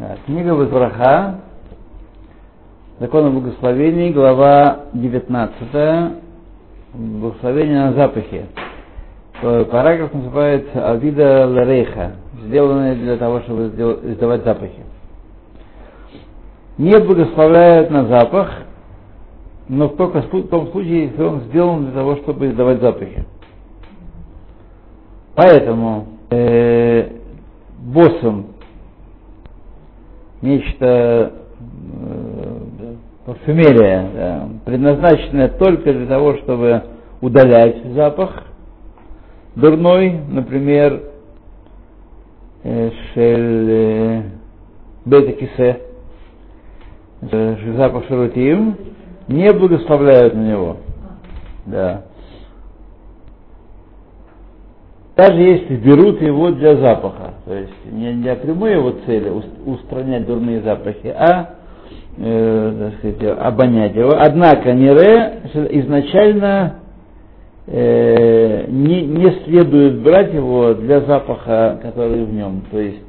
Да, Книга Возбраха, Закон о благословении, глава 19, благословение на запахе. Э, Параграф называется Авида Ларейха, сделанное для того, чтобы издавать запахи. Не благословляют на запах, но только в том случае, если он сделан для того, чтобы издавать запахи. Поэтому э, боссом нечто э, парфюмерия, да, предназначенная только для того, чтобы удалять запах дурной, например, э, шель э, бета-кисе, запах шарутим, не благословляют на него. Да. Даже если берут его для запаха, то есть не для прямой его цели ус- устранять дурные запахи, а э, так сказать, обонять его. Однако Нере изначально э, не, не следует брать его для запаха, который в нем. То есть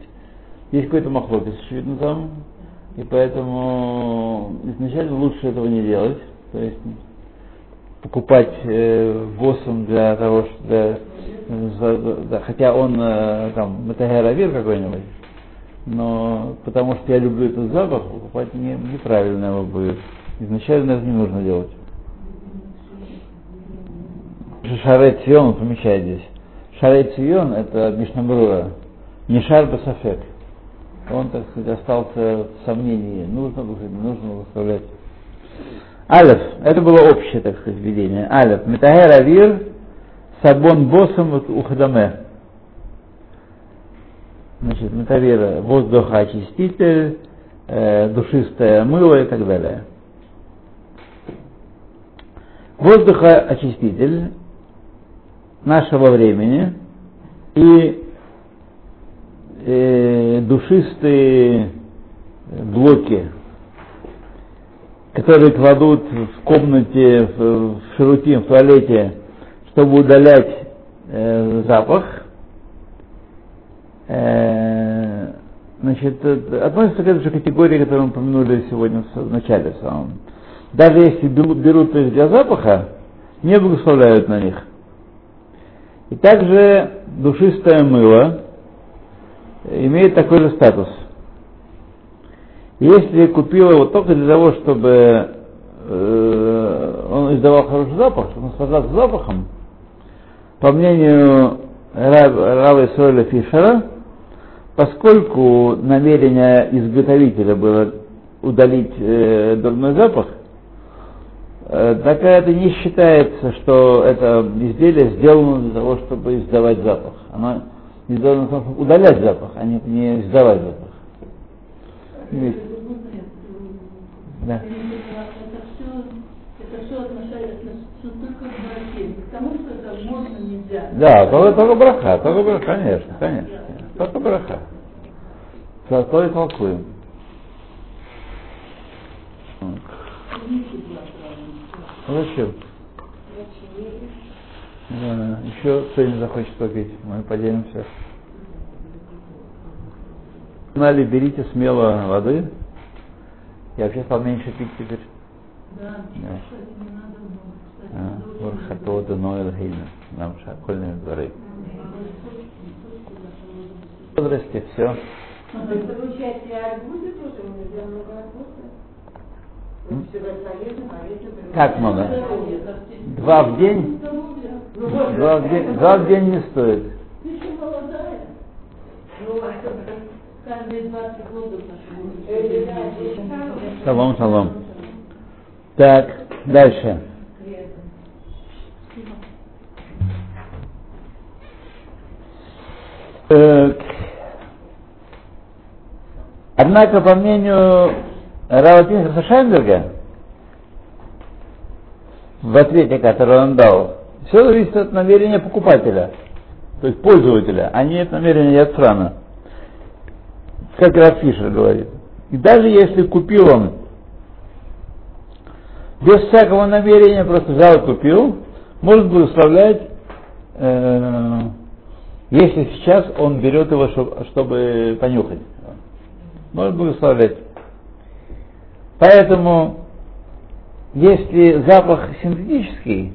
есть какой-то махлопис, очевидно, там, и поэтому изначально лучше этого не делать. То есть покупать э, боссом для того, что для- за- хотя он э, там метагеравир какой-нибудь, но потому что я люблю этот запах, покупать не, неправильно его будет. Изначально это не нужно делать. Шарей Цион помещает здесь. Шарей Цион это Мишнабрура, не шар Басафек. Он, так сказать, остался в сомнении, нужно не нужно благословлять. Алеф, это было общее, так сказать, введение. Алеф, Метагер Авир, Сабон Босом Ухдаме. Значит, Метавир, воздухоочиститель, э, душистое мыло и так далее. Воздухоочиститель нашего времени и э, душистые блоки, которые кладут в комнате, в, в шарутин, в туалете, чтобы удалять э, запах, э, значит, относится к этой же категории, которую мы упомянули сегодня в начале самом. Даже если берут их для запаха, не благословляют на них. И также душистое мыло имеет такой же статус. Если купил его только для того, чтобы э, он издавал хороший запах, чтобы наслаждаться запахом, по мнению Рав- Рава Исроэля Фишера, поскольку намерение изготовителя было удалить э, дурной запах, э, так это не считается, что это изделие сделано для того, чтобы издавать запах. Оно сделано для того, чтобы удалять запах, а не, не издавать запах. Есть. Да. Это все, это все отношается только к браке, к тому, что это можно, нельзя. Да, только, только браха, только браха, конечно, конечно. Только браха. За то и толкуем. Зачем? Да, еще кто-нибудь захочет попить, мы поделимся. Знали, берите смело воды. Я вообще стал меньше пить теперь. Да, Да. кстати, не надо много, кстати, А, надо очень Вархатода Ноэль Гейна. Нам шакольные дворы. Все. Много арбуза. М? Все. Как много? Два в день? Ну, вот, Два в день, два в день не стоит. Ты еще молодая. Ну, а что, Каждые 20 годов э, Шалом, шалом. Так, дальше. Однако, по мнению Рава Пинхаса Шайнберга, в ответе, который он дал, все зависит от намерения покупателя, то есть пользователя, а не от намерения Яцрана. Как Фишер говорит. И даже если купил он без всякого намерения, просто взял и купил, может благословлять, э, если сейчас он берет его, чтоб- чтобы понюхать. Может благословлять. Поэтому, если запах синтетический,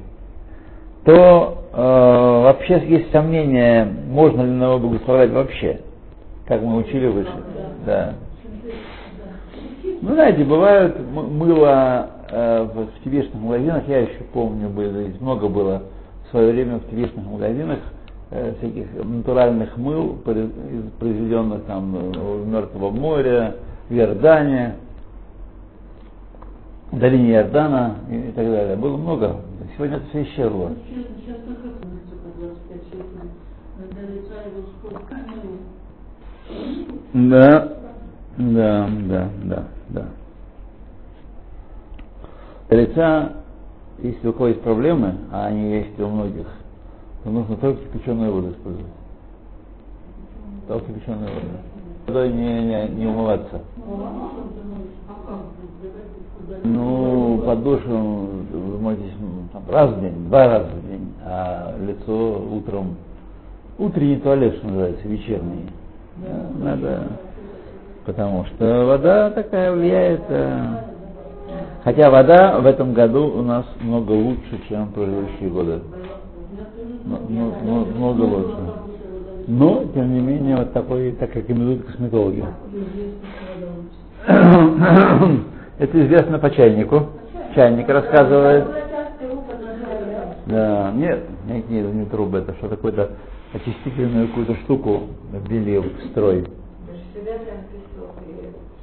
то э, вообще есть сомнение, можно ли на него благословлять вообще, как мы учили выше. Да. Ну, знаете, бывают мыло в, тибетских магазинах, я еще помню, было, здесь много было в свое время в тибетских магазинах э, всяких натуральных мыл, произ- из- произведенных там э, в Мертвого моря, в Иордане, в долине Иордана и, так далее. Было много. Сегодня это все исчезло. Сейчас, сейчас только курица по 25 шекелей. До лица его сколько? Ну, Да, да, да, да, да. Лица, если у кого есть проблемы, а они есть у многих, то нужно только кипяченую воду использовать. Только кипяченую воду. Водой не, не, не умываться. Ну, под душем вы моетесь ну, там, раз в день, два раза в день, а лицо утром, утренний туалет, что называется, вечерний. Да, надо, потому что вода такая влияет. Хотя вода в этом году у нас много лучше, чем в предыдущие годы. Много лучше. Но, тем не менее, вот такой, так как рекомендуют косметологи. Это известно по чайнику. Чайник рассказывает. Да, нет, нет, нет, не трубы, это что такое-то очистительную какую-то штуку ввели в строй.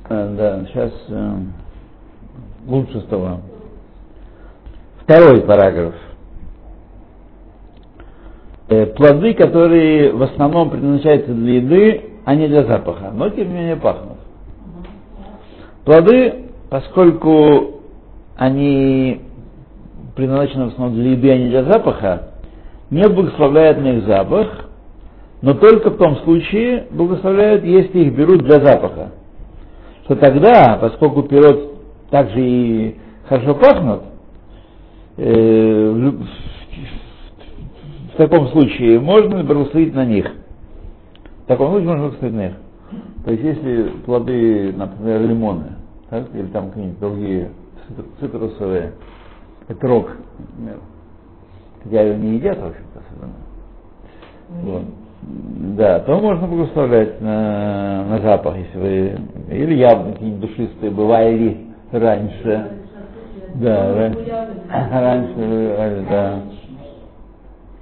А, да, сейчас э, лучше стало. Второй параграф. Э, плоды, которые в основном предназначаются для еды, а не для запаха, но тем не менее пахнут. Плоды, поскольку они предназначены в основном для еды, а не для запаха, не благословляют на их запах, но только в том случае благословляют, если их берут для запаха. Что тогда, поскольку пирот также и хорошо пахнут, э, в, таком случае можно благословить на них. В таком случае можно благословить на них. То есть если плоды, например, лимоны, так, или там какие-нибудь другие цитр- цитрусовые, петрок, например, хотя ее не едят, в общем-то, особенно. Вот. Да, то можно благословлять на, на запах, если вы... Или яблоки какие-нибудь душистые бывали раньше. Да, ра- раньше бывали, да.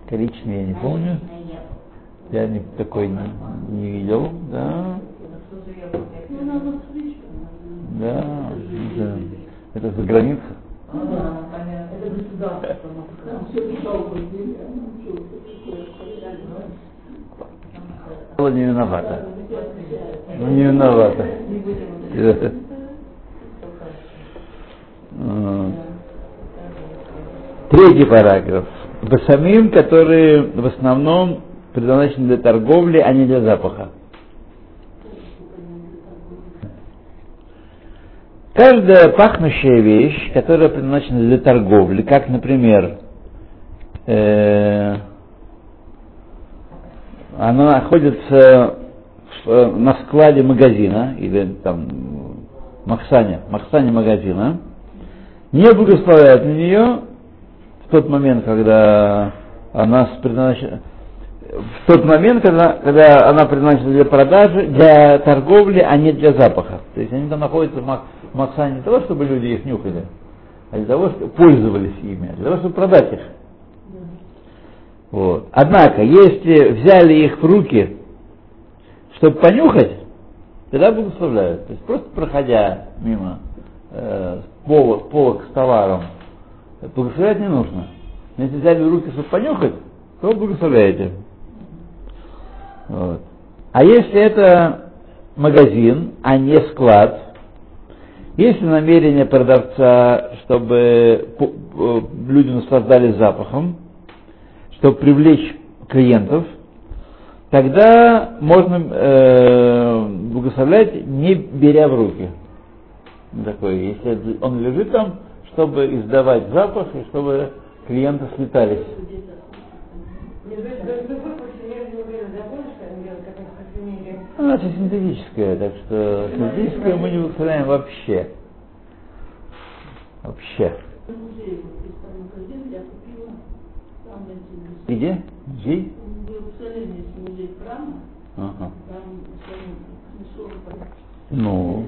Коричневый я не помню. Я ни- такой не, не видел, да. Ну. Да, да. Это за граница. Было не виновата. Ну, не виновата. Вот. Третий параграф. Басамим, которые в основном предназначены для торговли, а не для запаха. Каждая пахнущая вещь, которая предназначена для торговли, как, например, э, она находится в- на складе магазина или там махсане, махсане магазина, не благословляют на нее в тот момент, когда она предназначена в тот момент, когда, когда она предназначена для продажи, для торговли, а не для запаха. То есть они там находятся в махсане не того, чтобы люди их нюхали, а для того, чтобы пользовались ими, а для того, чтобы продать их. Вот. Однако, если взяли их в руки, чтобы понюхать, тогда благословляют. То есть просто проходя мимо э, полок, полок с товаром, благословлять не нужно. Но если взяли руки, чтобы понюхать, то благословляете. Вот. А если это магазин, а не склад, если намерение продавца, чтобы э, люди наслаждались запахом, чтобы привлечь клиентов, тогда можно э, благословлять, не беря в руки. Такой, если он лежит там, чтобы издавать запах и чтобы клиенты слетались. Не, то есть, в любом случае, я же не уверена, законно, что они делают, как в парфюмерии. Она же синтетическая, так что синтетическое мы не устраняем вообще. Вообще. Где? Где? Ага. Ну,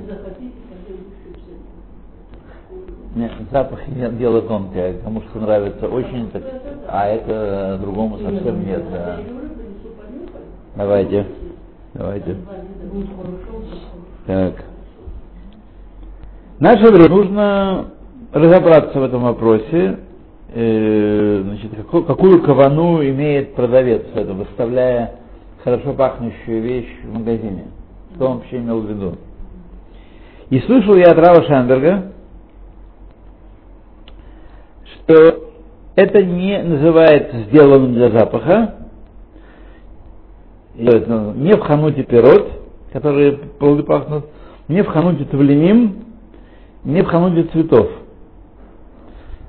нет, запах не- дело тонкое, кому что нравится очень, так, а это другому совсем нет. да. Давайте, давайте. Так. Наше время нужно разобраться в этом вопросе, э, значит, какую, какую кавану имеет продавец, это, выставляя хорошо пахнущую вещь в магазине. Что он вообще имел в виду? И слышал я от Рава Шамберга, что это не называется сделанным для запаха, не в хануте пирот, которые плоды пахнут, не в хануте тавлиним, не в хануте цветов.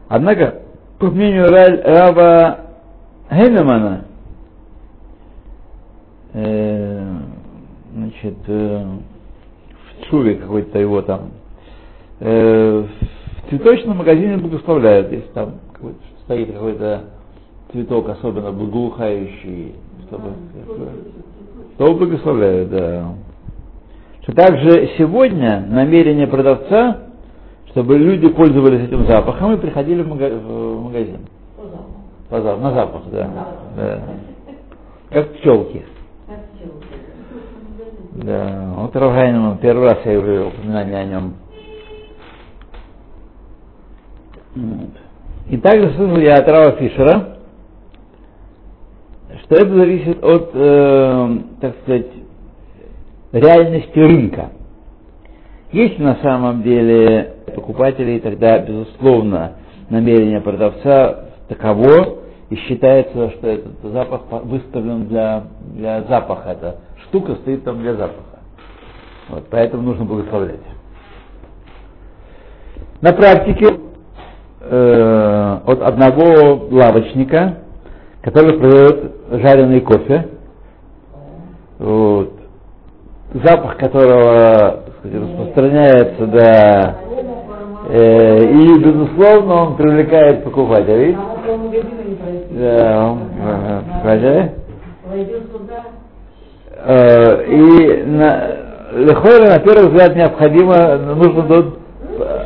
Однако, по мнению Ра- Рава Хейнемана, э, значит, э, в Чуве какой-то его там, э, в цветочном магазине благословляют, если там какой-то- стоит какой-то цветок особенно благоухающий, чтобы, то благословляют, да. Что также сегодня намерение продавца, чтобы люди пользовались этим запахом и приходили в, мага- в магазин. По запаху, на запах, да. да. Как пчелки. Да, вот Равгайнман, первый раз я уже упоминание о нем. И также слышал я от Рава Фишера, что это зависит от, э, так сказать, реальности рынка. Если на самом деле покупателей, тогда, безусловно, намерение продавца таково, и считается, что этот запах выставлен для, для запаха. Эта штука стоит там для запаха. Вот, поэтому нужно благословлять. На практике э, от одного лавочника, который продает жареный кофе, вот, запах которого сказать, распространяется до э, и безусловно он привлекает покупателей. А. Да, покупателей. Э, И на, Лехойра, на первый взгляд, необходимо, нужно тут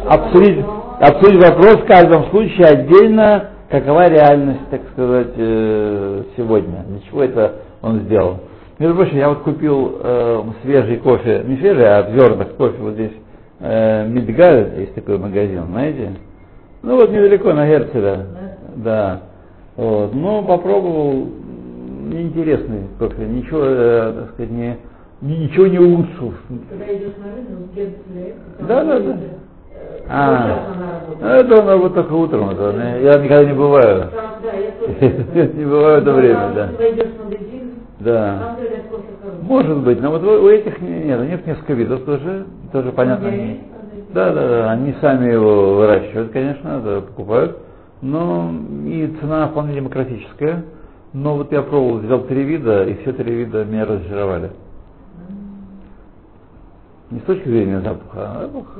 обсудить, обсудить вопрос в каждом случае отдельно, какова реальность, так сказать, э, сегодня, для чего это он сделал. Между прочим, я вот купил э, свежий кофе, не свежий, а зернах кофе вот здесь, э, Мидгаль, есть такой магазин, знаете? Ну вот недалеко, на Герцеля, да. Вот. Ну, попробовал, неинтересный кофе, ничего, э, так сказать, не, ни- ничего не улучшил. когда идешь на рынок, где Да, да, да. А, она работает. это надо вот только утром, это, я никогда не бываю. Да, я. Не бываю это время, да. Да. Может быть, но вот у этих не- нет, у них несколько видов тоже, тоже понятно. Да, да, да, они сами его выращивают, конечно, покупают, но и цена вполне демократическая. Но вот я пробовал, взял три вида, и все три вида меня разочаровали. Не с точки зрения запаха, а запах.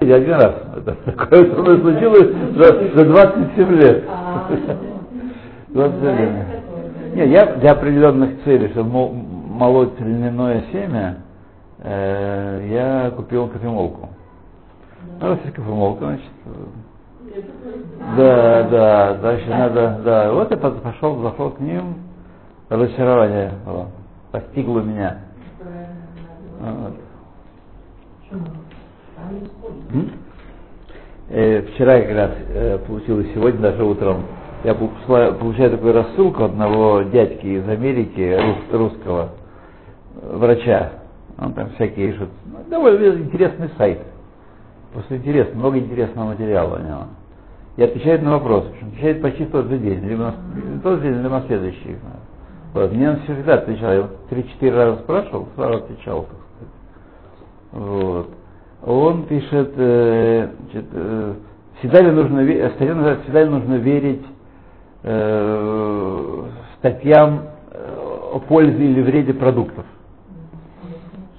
Я один раз. Это такое со мной случилось за, за 27 лет. А, 27 лет. Не, я для определенных целей, чтобы мо- молоть льняное семя, э, я купил кофемолку. Ну, раз есть кофемолка, значит, э, да, да, значит, надо, да. Вот я пошел, зашел к ним, разочарование было, постигло меня. Вот. Э, вчера как раз э, получилось, сегодня даже утром, я получаю такую рассылку одного дядьки из Америки, рус- русского врача. Он там всякие что довольно интересный сайт. Просто интересно, много интересного материала у него. И отвечает на. Причем отвечает почти в тот же день, либо на, тот же день, либо на следующий. Вот. Мне он всегда отвечал. Я три-четыре раза спрашивал, сразу отвечал, так сказать. Вот. Он пишет, э, значит, э, всегда ли нужно, статья «Всегда ли нужно верить э, статьям э, о пользе или вреде продуктов.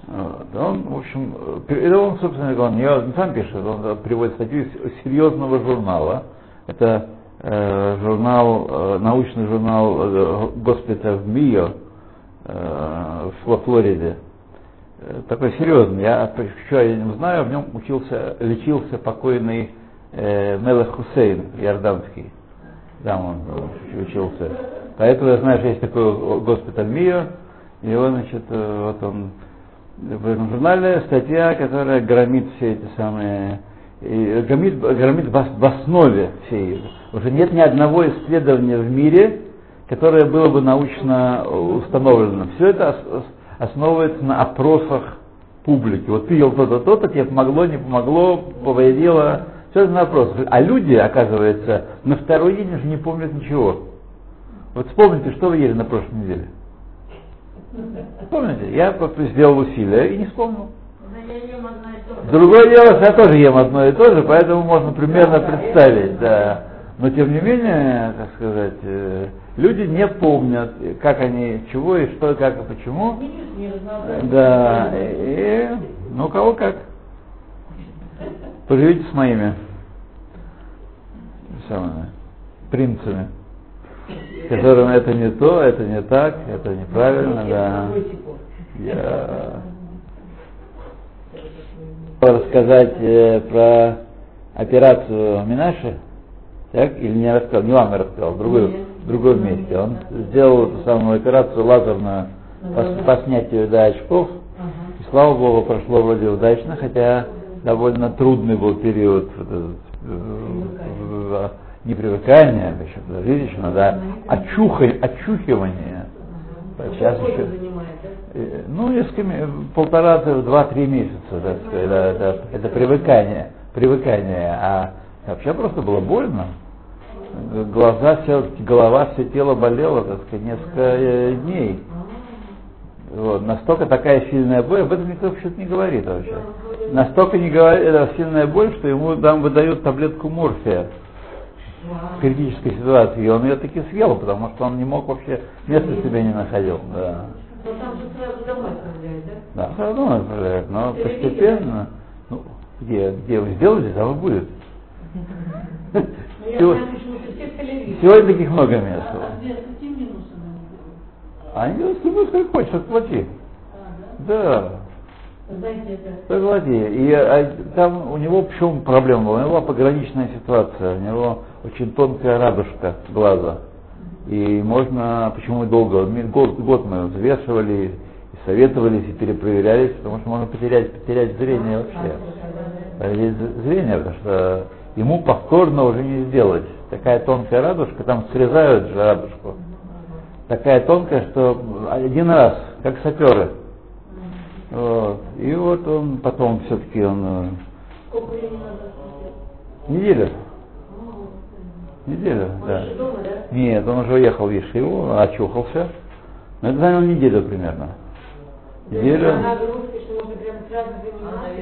Вот. Он, в общем, э, это он, собственно говоря, он не сам пишет, он приводит статью из серьезного журнала. Это э, журнал, э, научный журнал э, госпиталя в Мио э, во Флориде. Э, такой серьезный. Я что я не знаю, в нем учился, лечился покойный э, Мелех Хусейн, иорданский. Там он учился. Поэтому я знаю, что есть такой госпиталь Мио, и он, значит, э, вот он в этом журнале статья, которая громит все эти самые, громит, громит в основе всей. Уже нет ни одного исследования в мире, которое было бы научно установлено. Все это основывается на опросах публики. Вот ты ел то-то, то-то, тебе помогло, не помогло, повредило. Все это на опросах. А люди, оказывается, на второй день уже не помнят ничего. Вот вспомните, что вы ели на прошлой неделе. Помните, я сделал усилия и не вспомнил. Другое дело, я тоже ем одно и то же, поэтому можно примерно представить, да. Но тем не менее, так сказать, э, люди не помнят, как они, чего и что, как и почему. Да, и, ну кого как. Поживите с моими самыми принцами которым это не то, это не так, это неправильно, да. Я рассказать э, про операцию Минаши, так, или не рассказал, не вам я рассказал, в, другой, в другом месте. Он сделал эту самую операцию лазерную по, по снятию да, очков, и слава богу, прошло вроде удачно, хотя довольно трудный был период не привыкание, еще подождите, еще надо очухай, очухивание. Сейчас еще, э, ну, несколько, полтора, два-три месяца, так сказать, это, это, это привыкание, привыкание, а вообще просто было больно. Глаза, все, голова, все тело болело, так сказать, несколько э, дней. Вот, настолько такая сильная боль, об этом никто вообще не говорит вообще. Настолько не говорит, это сильная боль, что ему там выдают таблетку морфия критической ситуации, и он ее таки съел, потому что он не мог вообще, места себе не находил. Да. Но там же сразу домой отправляют, да? Да, сразу домой отправляют, но постепенно, ну, где, где вы сделали, там и будет. Ну, Сегодня таких много мест. А где какие минусы Они говорят, ну, как хочешь, отплати. Да. Согласи. И а, там у него почему проблема была? У него была пограничная ситуация, у него очень тонкая радужка глаза. И можно, почему долго, год, год мы взвешивали, и советовались, и перепроверялись, потому что можно потерять, потерять зрение вообще. Потерять зрение, потому что ему повторно уже не сделать. Такая тонкая радужка, там срезают же радужку. Такая тонкая, что один раз, как саперы, вот. И вот он потом все-таки он... Э, Сколько времени надо Неделю. Неделю, да. дома, да? Нет, он уже уехал в Ешиву, очухался. Но это заняло неделю примерно. Неделю.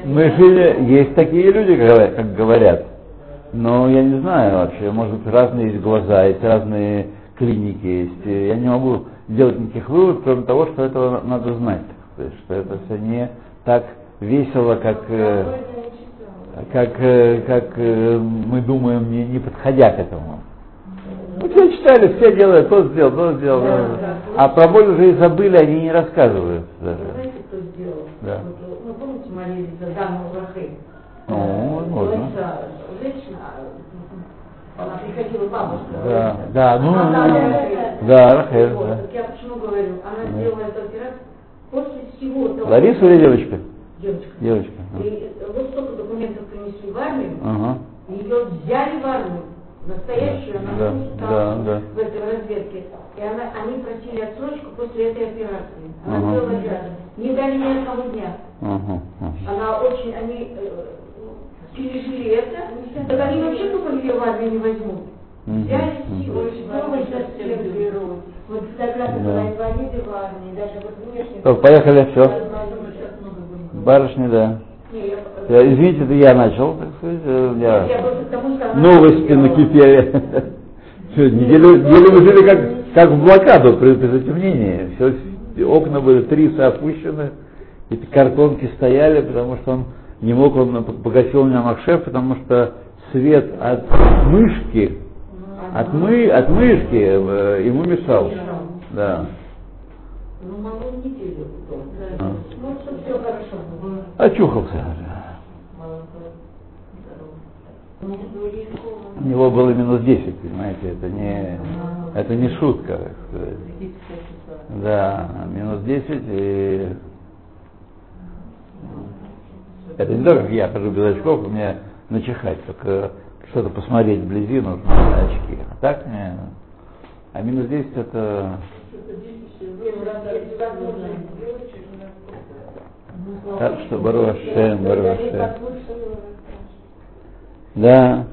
Мы жили, есть такие люди, как говорят. Но я не знаю вообще, может быть разные есть глаза, есть разные клиники есть. Я не могу делать никаких выводов, кроме того, что этого надо знать. То есть, что это все не так весело, как, э, как, э, как э, мы думаем, не, не подходя к этому. Ну, все читали, все делают, то сделал, то сделал. Да, да. Да. А про боль уже и забыли, они не рассказывают даже. Знаете, кто сделал? Да. Вот, ну, помните, молились за Даму Рахель? Ну, возможно. Женщина, она приходила бабушка. Да, да, ну, она, да, Рахель, вот, да. Так я почему говорю, она сделала после всего того. Лариса или девочка? Девочка. Девочка. И вот столько документов принесли в армию, Ага. ее взяли в армию, настоящую, она Да, да, да. в этой разведке. И она, они просили отсрочку после этой операции. Она Ага. сделала операцию. Не дали ни одного дня. Ага. Она очень, они э, пережили это, так они вообще думали, ее в армию не возьмут. Взяли мгм. силу, помощь берут. Вот фотография Да. была инвалиды в армии, даже вот внешне. Так, поехали, все. Барышни, да. Я- Э, Извините, это я начал, так сказать. э, у меня Я Новости накипели. Что, неделю, неделю жили как, как в блокаду при, при затемнении. Все, окна были три опущены, эти картонки стояли, потому что он не мог, он погасил меня Махшев, потому что свет от мышки, от, мы, от мышки э, ему мешал. Да. Ну, могу неделю. А. Ну, чтобы все хорошо. Очухался. У него было минус 10, понимаете, это не, это не шутка. так сказать. Да, минус 10 и это не то, как я хожу без очков, у меня начихать, только что-то посмотреть вблизи нужно очки. А так не. А минус 10 это так что Баруашем, Баруашем. Да.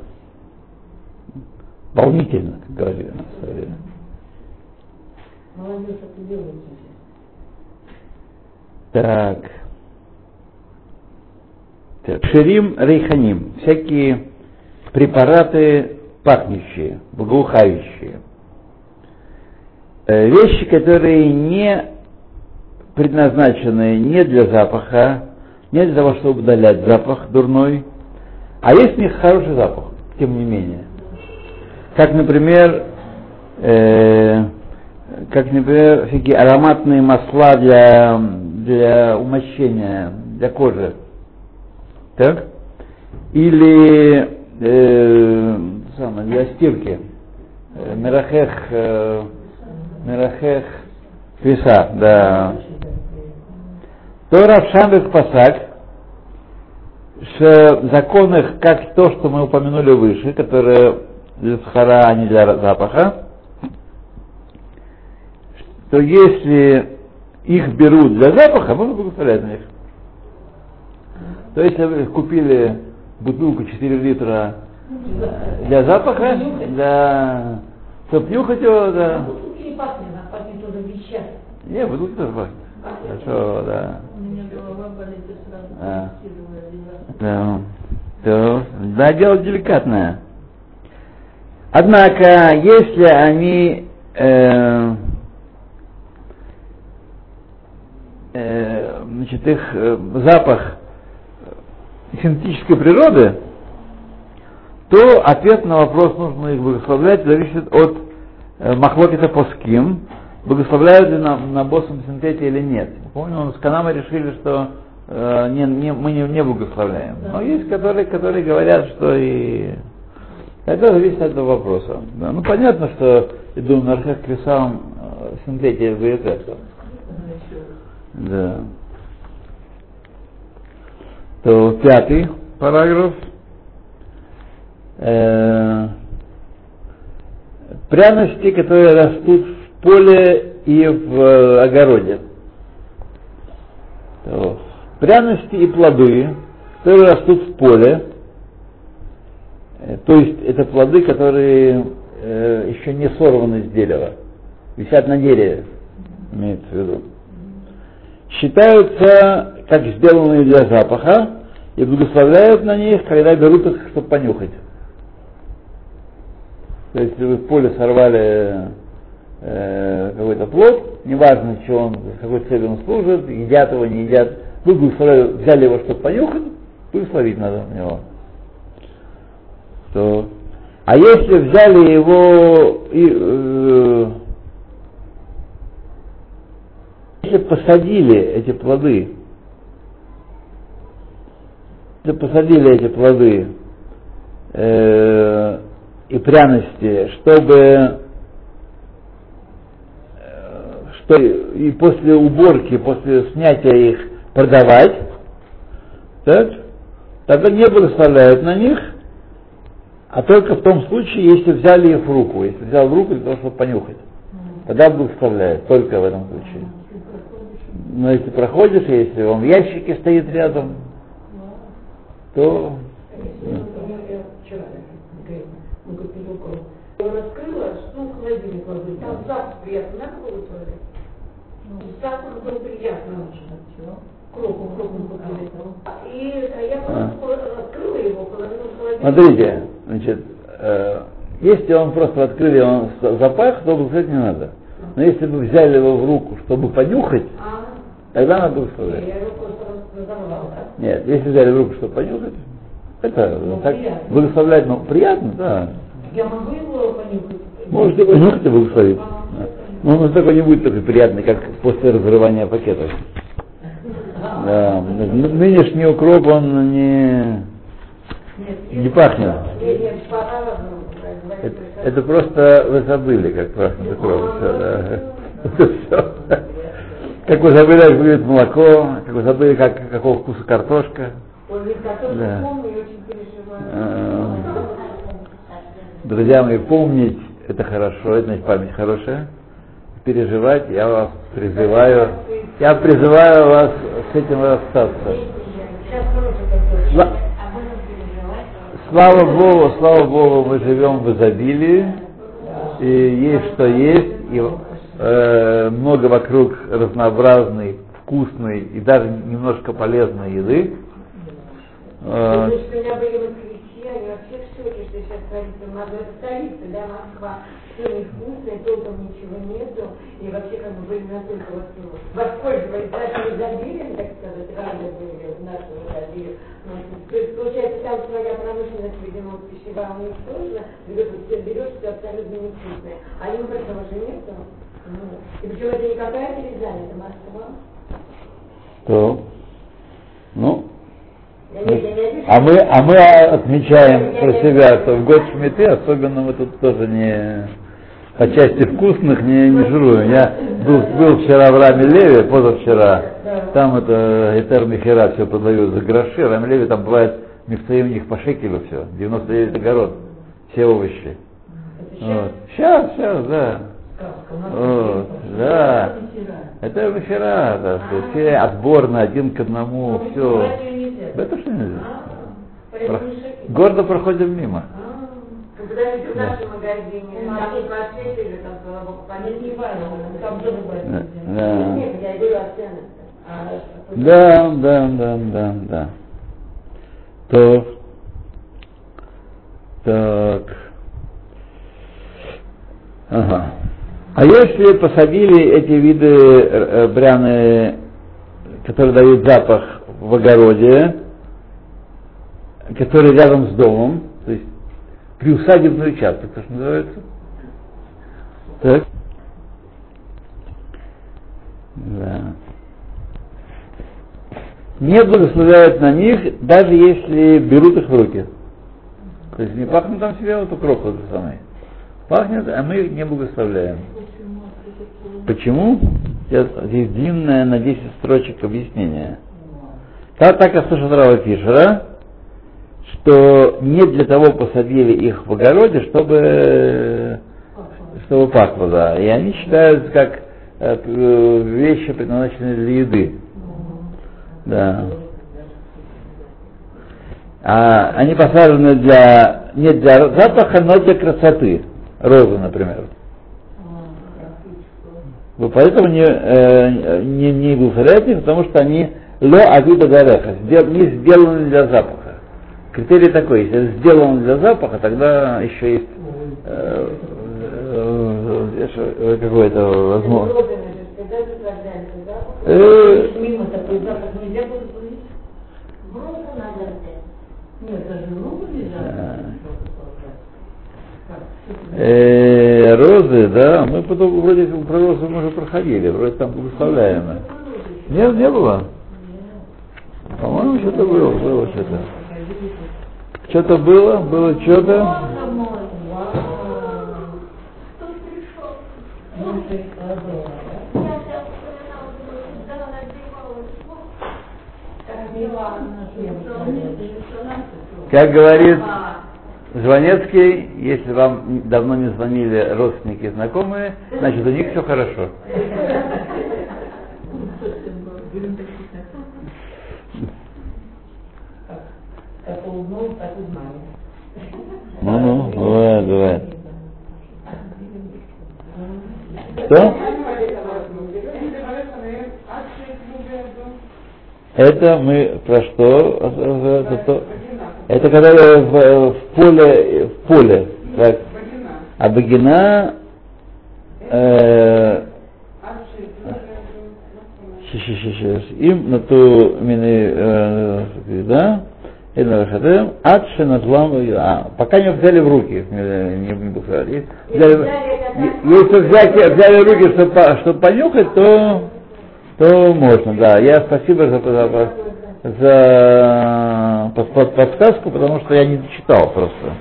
Волнительно, как говорили на свое время. Так. так. Ширим рейханим. Всякие препараты пахнущие, благоухающие. Э, Вещи, которые не предназначены не для запаха, не для того, чтобы удалять запах дурной, а есть у них хороший запах, тем не менее. Как, например, э, как, например, всякие ароматные масла для, для умощения, для кожи. Так? Или э, самое, для стирки. Э, Мерахех, э, Мерахех Фиса, да. То Равшамбек Пасак, в законах, как то, что мы упомянули выше, которые для схара, а не для запаха, то если их берут для запаха, можно благословлять на них. То есть, если вы купили бутылку 4 литра для запаха, для... нюхать его, да. Бутылки не пахнет, а пахнет уже вещами. Не, бутылка тоже пахнет. Хорошо, да. У меня голова болит и сразу А. Да, то, да, дело деликатное. Однако, если они э, э, значит, их э, запах синтетической природы, то ответ на вопрос, нужно их благословлять, зависит от э, махлокита поским, благословляют ли на, на боссом синтете или нет. Помню, мы с Канамой решили, что э, не, не, мы не, не благословляем. Но есть которые, которые говорят, что и это зависит от этого вопроса. Да. Ну понятно, что иду на архах кресам э, синтете это. Да. То пятый параграф. Э, пряности, которые растут в поле и в огороде. То, пряности и плоды, которые растут в поле, э, то есть это плоды, которые э, еще не сорваны с дерева, висят на дереве, имеется в виду считаются как сделанные для запаха и благословляют на них, когда берут их, чтобы понюхать. То есть, если вы в поле сорвали э, какой-то плод, неважно, что он, какой целью он служит, едят его, не едят, вы благословляли, взяли его, чтобы понюхать, благословить надо на него. То, а если взяли его и э, если посадили эти плоды, посадили эти плоды э, и пряности, чтобы э, что и после уборки, после снятия их продавать, так, тогда не благословляют на них, а только в том случае, если взяли их в руку, если взял в руку для того, чтобы понюхать. Тогда благословляют, только в этом случае. Но если проходишь, если он в ящике стоит рядом, то Я вчера говорю, мы купили укол. Я его раскрыла, ну, в холодильник ложу, там запах приятный, надо было туалет? Запах был приятный очень. Кроку, кроку купили. И я просто раскрыла его, положила в холодильник. смотрите, значит, э, Если он просто открыли, он запах, то благословить не надо. Но если бы взяли его в руку, чтобы понюхать, А, тогда надо благословлять. Да? Нет, если взяли в руку, чтобы понюхать, это Ну, так приятно. благословлять, ну, приятно, да. Я могу его понюхать? Можете понюхать и благословить. Да. Но он такой не будет такой приятный, как после разрывания пакетов. Да. Нынешний укроп, он не, не пахнет. Это, это просто вы забыли, как пахнет укроп. Всё, да. Это всё. Как вы забыли, как выглядит молоко, как вы забыли, как, какого вкуса картошка. Ведь Да. помню и очень переживаю. А, Друзья мои, помнить это хорошо, это значит память хорошая. Переживать я вас призываю, я призываю вас с этим расстаться. Слава Богу, слава Богу, мы живем в изобилии, и есть что есть, и э, много вокруг разнообразной, вкусной и даже немножко полезной еды. Э. И вообще как бы были настолько вот ну, воспользовались нашим изобилием, так сказать, рады были нашему изобилию. Ну, то есть, получается, там своя промышленность, видимо, пищевая у них сложно, берешь, все берешь, все абсолютно невкусное. А им этого же нету. Ну, и причем это не какая-то Рязань, это Москва. то, ну, а мы, а мы отмечаем про себя, что в год шмиты, особенно мы тут тоже не по части вкусных не, не жируем. Я был, был вчера в Раме Леве, позавчера, там это Этер Михера все продают за гроши, Раме Леве там бывает мифтаим у них по шекелю все, 99 огород, все овощи. Вот. Сейчас, сейчас, да. Да. Это Михера, да, что все отборно, один к одному, все. Это что нельзя. Про- Гордо проходим мимо. В Да. нашем магазине, там, там тоже. Нет, я. А, Да, да, да, да, да. То. Так. Ага. А если посадили эти виды э, бряны, которые дают запах в огороде, которые рядом с домом, то есть приусадебный участок, то что называется? Так. Да. Не благословляют на них, даже если берут их в руки. То есть не пахнет там себе вот укроп же самый. Пахнет, а мы их не благословляем. Почему? Здесь длинное на 10 строчек объяснение. Так, так я слышал Рава Фишера, что не для того посадили их в огороде, чтобы, чтобы пахло, да. И они считаются как э, вещи, предназначенные для еды. Да. А они посажены для, не для запаха, но для красоты. Розы, например. Вы поэтому не, э, не, не благословляете, потому что они ло авида дареха, не сделаны для запаха. Критерий такой, если сделан для запаха, тогда еще есть э, э, э, какое-то возможно. Особенно же, когда заправляется запах. Э, Мимо такой запах нельзя благословить? Грубо надо взять. Нет, даже руку нельзя. Э, розы, да, мы потом вроде про розы мы уже проходили, вроде там благословляемые. Нет, не было? По-моему, что-то было, было что-то. Что-то было, было что-то. Как говорит Звонецкий, если вам давно не звонили родственники и знакомые, значит у них все хорошо. Узнали. Ну-ну, бывает, бывает. Что? Это мы про что? Это, то- это когда в, в поле, в поле, так, А багина э, им на ту мины, э, да, или рахатем, ад шеназлам, а, пока не взяли в руки, э, не буду говорить. Взяли- Если взять, взяли в руки, чтобы, чтобы понюхать, то, то можно, да. Я спасибо за, за, за под- под- подсказку, потому что я не читал просто.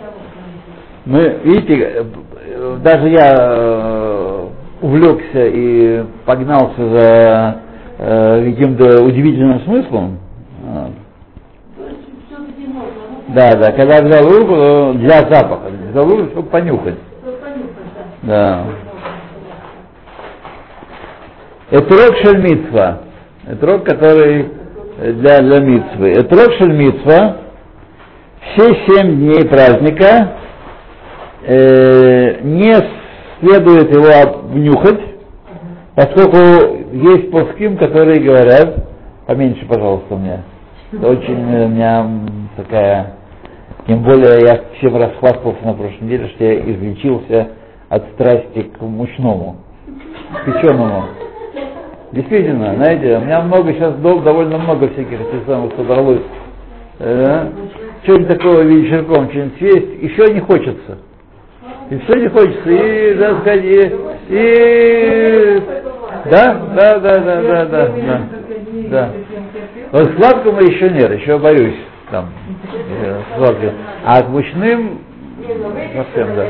Мы, видите, даже я э, увлекся и погнался за э, каким-то удивительным смыслом. А, Да, да, когда взял руку э, для запаха, взял руку, чтобы понюхать. Да. да. Этрог шельмитва. Этрог, который для, для митвы. Этрог шельмитва. Все семь дней праздника э, не следует его обнюхать, поскольку есть плоским, которые говорят, поменьше, пожалуйста, мне. Это очень э, у меня такая, тем более я всем расхвастался на прошлой неделе, что я излечился от страсти к мучному, к печеному. Действительно, знаете, у меня много сейчас дол- довольно много всяких этих самых собралось. Э, что-нибудь такого вечерком, что-нибудь съесть, еще не хочется. И все не хочется, и, да, сказать, и, и- да, да, да, да, да, да, да, да. Вот сладкому еще нет, еще боюсь, там, э, сладким. А к мучным, совсем, да.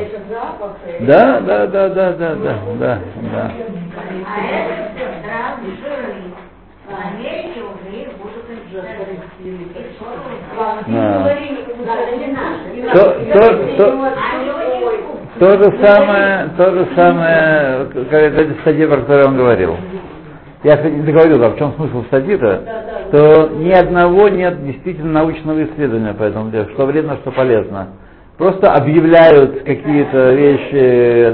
Да, да, да, да, да, да, да, да. А это все травы, жиры. А уже их будут. То, то, же самое, то же самое, как эта статья, про которую он говорил. Я, кстати, не договорил, а в чем смысл статьи-то? Что ни одного нет действительно научного исследования по этому делу, что вредно, что полезно. Просто объявляют какие-то вещи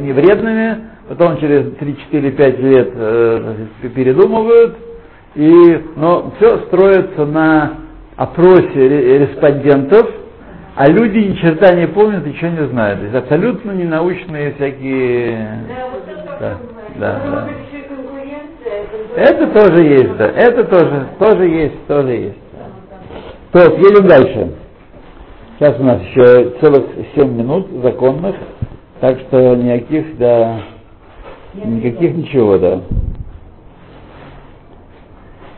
невредными, потом через 3, 4, 5 лет э, передумывают, и, но все строится на опросе ре- респондентов, а люди ни черта не помнят, ничего не знают. То есть абсолютно ненаучные всякие... Да, да, да. Это тоже есть, да. Это тоже, тоже есть, тоже есть. То есть, едем дальше. Сейчас у нас еще целых 7 минут законных, так что никаких, да, никаких ничего, да.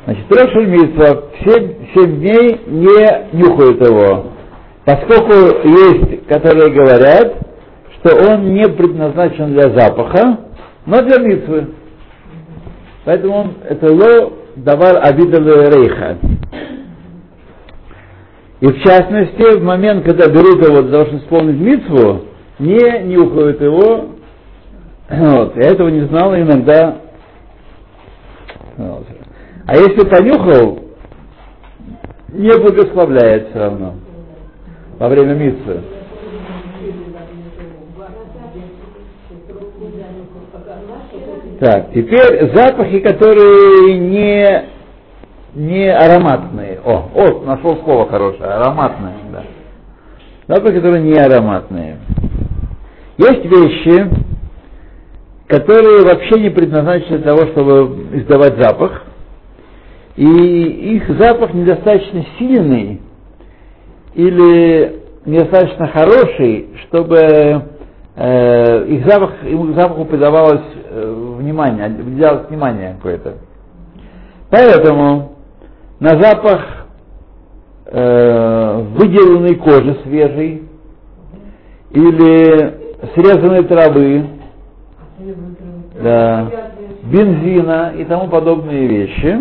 Значит, Рошель Митцва все 7 дней не нюхают его, поскольку есть, которые говорят, что он не предназначен для запаха, но для митвы. Поэтому он, это ло давар абидалу рейха. И в частности, в момент, когда берут его для того, чтобы исполнить митву, не нюхают его. Вот. Я этого не знал, иногда. Вот. А если понюхал, не благословляет все равно во время митвы. Так, теперь запахи, которые не, не ароматные. О, о, нашел слово хорошее, ароматные, да. Запахи, которые не ароматные. Есть вещи, которые вообще не предназначены для того, чтобы издавать запах, и их запах недостаточно сильный или недостаточно хороший, чтобы э, их запах, их запаху придавалось э, внимание, уделялось внимание какое-то. Поэтому на запах э, выделанной кожи свежей или срезанной травы, да, бензина и тому подобные вещи.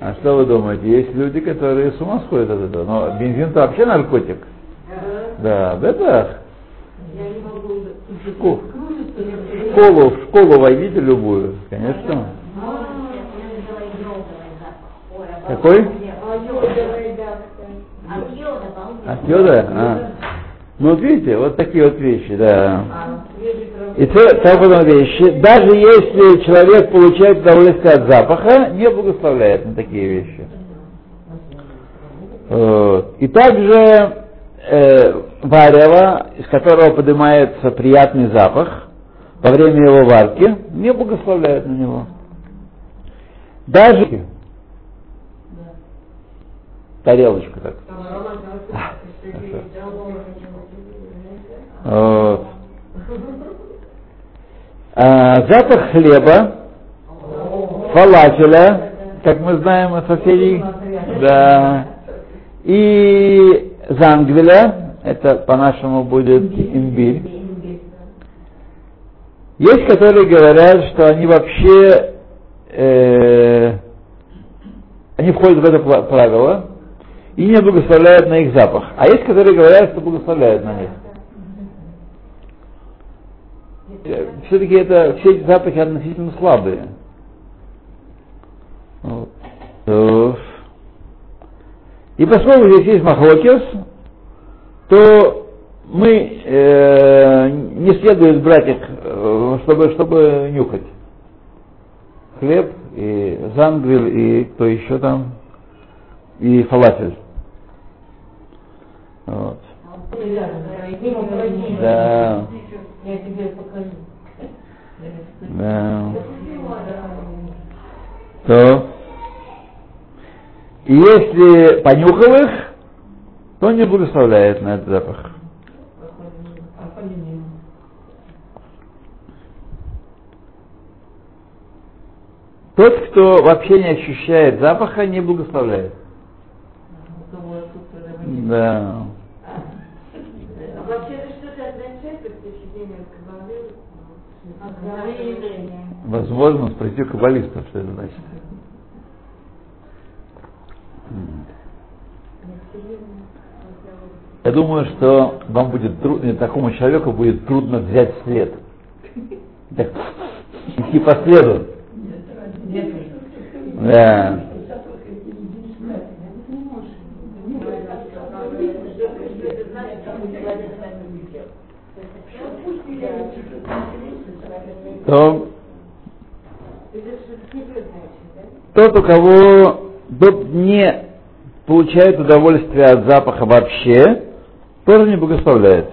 А что вы думаете? Есть люди, которые с ума сходят от этого. Но бензин-то вообще наркотик. Да, это школу, школу, в школу войдите любую, конечно. Какой? От йода? А. Ну вот видите, вот такие вот вещи, да. И то, так потом вещи, даже если человек получает удовольствие от запаха, не благословляет на такие вещи. И также э, варево, из которого поднимается приятный запах во время его варки, не благословляют на него. Даже тарелочку так. Запах хлеба, фалафеля, как мы знаем от соседей, да, и зангвеля, это по-нашему будет имбирь. Есть, которые говорят, что они вообще э, они входят в это правило и не благословляют на их запах. А есть, которые говорят, что благословляют на них. Э, Все-таки это все эти запахи относительно слабые. Вот. И поскольку здесь есть махлокис, то мы э, не следует брать их, э, чтобы, чтобы нюхать. Хлеб и зангвиль и кто еще там, и фалафель. Вот. Да. Я тебе покажу. Да. То. И если понюхал их, то не благословляет на этот запах. Тот, кто вообще не ощущает запаха, не благословляет. Да. А вообще это что-то означает, как впечатление кабалы? Возможно, спросите у каббалистов, что это значит. Я думаю, что вам будет трудно, такому человеку будет трудно взять след. Так, идти по следу. Да. То тот, у кого тот не получает удовольствие от запаха вообще, тоже не благословляет.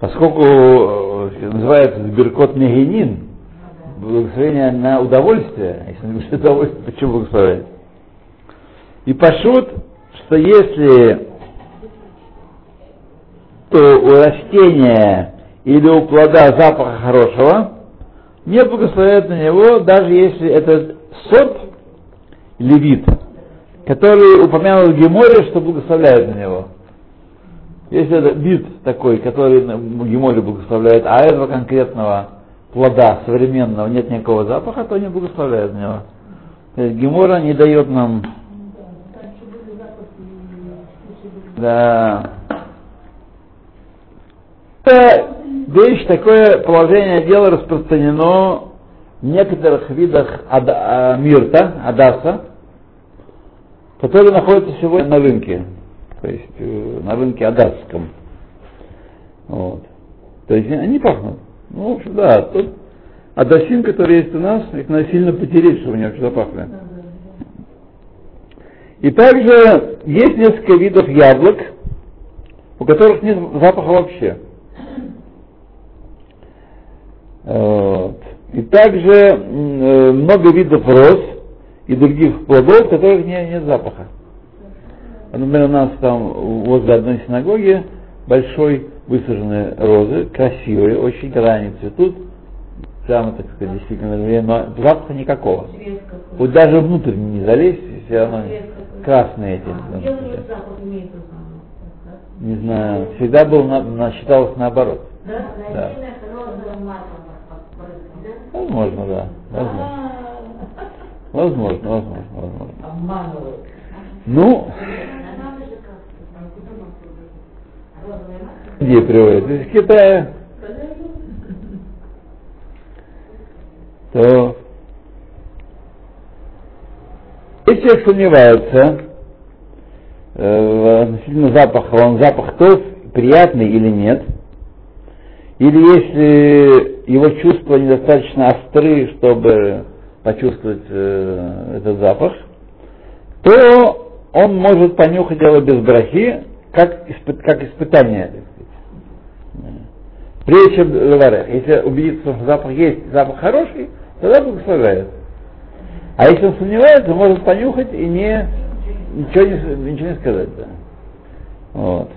Поскольку э, называется Беркот Мегенин, благословение на удовольствие, если не удовольствие, почему благословляет? И пошут, что если то у растения или у плода запаха хорошего, не благословляют на него, даже если это сорт или вид, который упомянут в Геморе, что благословляют на него. Если это вид такой, который Геморе благословляет, а этого конкретного плода современного нет никакого запаха, то не благословляют на него. То есть Гемора не дает нам... Да. Вещь, такое положение дела распространено в некоторых видах ада, а, мирта, адаса, которые находятся сегодня на рынке, то есть э, на рынке адасском. Вот. То есть они пахнут. Ну, в общем, да, тут адасин, который есть у нас, их надо сильно потереть, чтобы они вообще запахли. И также есть несколько видов яблок, у которых нет запаха вообще. Вот. И также э, много видов роз и других плодов, которых нет, нет запаха. Например, у нас там возле одной синагоги большой высаженные розы, красивые очень, когда они цветут, прямо, так сказать, действительно, но запаха никакого. Вот даже внутрь не залезть, все равно красные эти. Не знаю, всегда был, на, на, считалось наоборот. Да? Да. Возможно, да. Возможно. Возможно, возможно, возможно. Обманывают. Ну, где приводят? Из Китая. То если человек сомневается э, относительно запаха, он запах тот приятный или нет, или если его чувства недостаточно остры, чтобы почувствовать э, этот запах, то он может понюхать его без брахи, как, испы- как испытание. Прежде чем говорят, если убедиться, что запах есть, запах хороший, тогда благословляет. А если он сомневается, может понюхать и не, ничего, не, ничего не сказать. Да. Вот.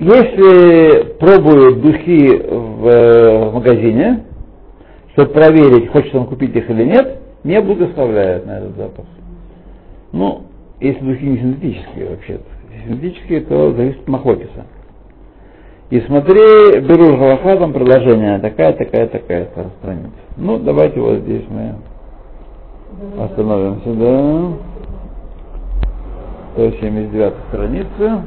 Если пробуют духи в, э, в магазине, чтобы проверить, хочет он купить их или нет, не благословляют на этот запах. Ну, если духи не синтетические вообще-то. Синтетические, то зависит от махлокиса. И смотри, беру Галаха, там предложение, такая, такая, такая страница. Ну, давайте вот здесь мы остановимся, да. 179 страница.